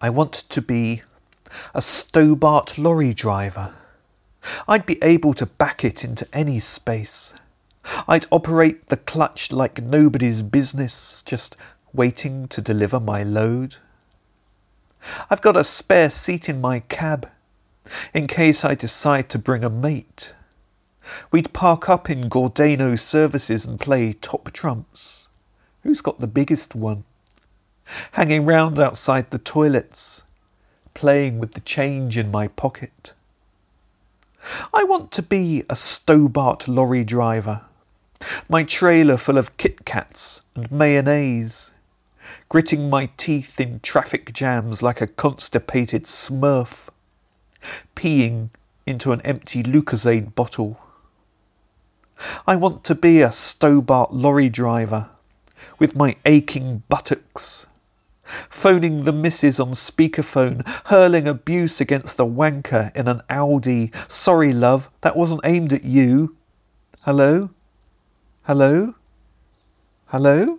I want to be a Stobart lorry driver. I'd be able to back it into any space. I'd operate the clutch like nobody's business, just waiting to deliver my load. I've got a spare seat in my cab, in case I decide to bring a mate. We'd park up in Gordano services and play top trumps. Who's got the biggest one? Hanging round outside the toilets, playing with the change in my pocket. I want to be a Stobart lorry driver. My trailer full of Kit Kats and mayonnaise, gritting my teeth in traffic jams like a constipated smurf, peeing into an empty Lucozade bottle. I want to be a Stobart lorry driver with my aching buttocks, phoning the missus on speakerphone, hurling abuse against the wanker in an Audi. Sorry, love, that wasn't aimed at you. Hello? Hello? Hello?